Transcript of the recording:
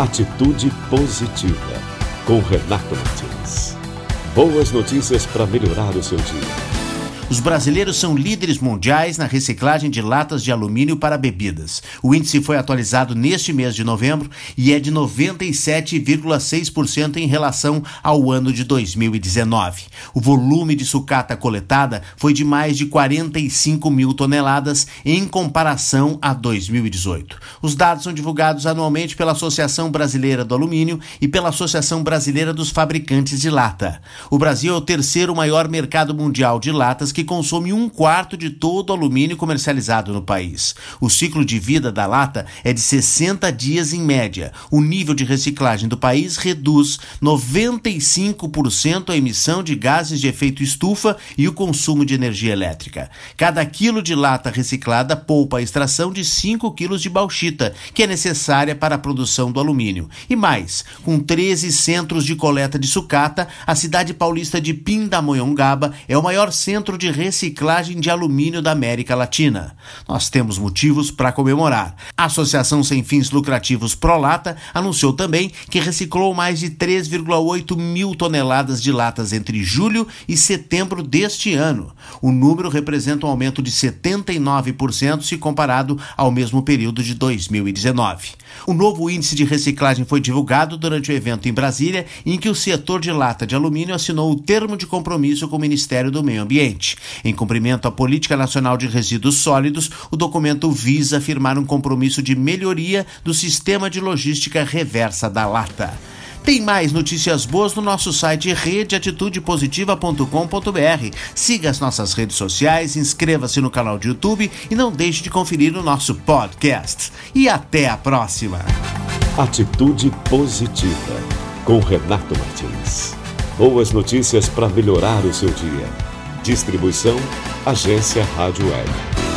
Atitude Positiva, com Renato Martins. Boas notícias para melhorar o seu dia. Os brasileiros são líderes mundiais na reciclagem de latas de alumínio para bebidas. O índice foi atualizado neste mês de novembro e é de 97,6% em relação ao ano de 2019. O volume de sucata coletada foi de mais de 45 mil toneladas em comparação a 2018. Os dados são divulgados anualmente pela Associação Brasileira do Alumínio e pela Associação Brasileira dos Fabricantes de Lata. O Brasil é o terceiro maior mercado mundial de latas que que consome um quarto de todo o alumínio comercializado no país. O ciclo de vida da lata é de 60 dias em média. O nível de reciclagem do país reduz 95% a emissão de gases de efeito estufa e o consumo de energia elétrica. Cada quilo de lata reciclada poupa a extração de 5 quilos de bauxita, que é necessária para a produção do alumínio. E mais, com 13 centros de coleta de sucata, a cidade paulista de Pindamonhangaba é o maior centro de reciclagem de alumínio da América Latina. Nós temos motivos para comemorar. A Associação Sem Fins Lucrativos Prolata anunciou também que reciclou mais de 3,8 mil toneladas de latas entre julho e setembro deste ano. O número representa um aumento de 79% se comparado ao mesmo período de 2019. O novo índice de reciclagem foi divulgado durante o evento em Brasília, em que o setor de lata de alumínio assinou o termo de compromisso com o Ministério do Meio Ambiente. Em cumprimento à Política Nacional de Resíduos Sólidos, o documento visa afirmar um compromisso de melhoria do sistema de logística reversa da lata. Tem mais notícias boas no nosso site redeatitudepositiva.com.br. Siga as nossas redes sociais, inscreva-se no canal de YouTube e não deixe de conferir o nosso podcast. E até a próxima. Atitude Positiva com Renato Martins. Boas notícias para melhorar o seu dia. Distribuição Agência Rádio Web.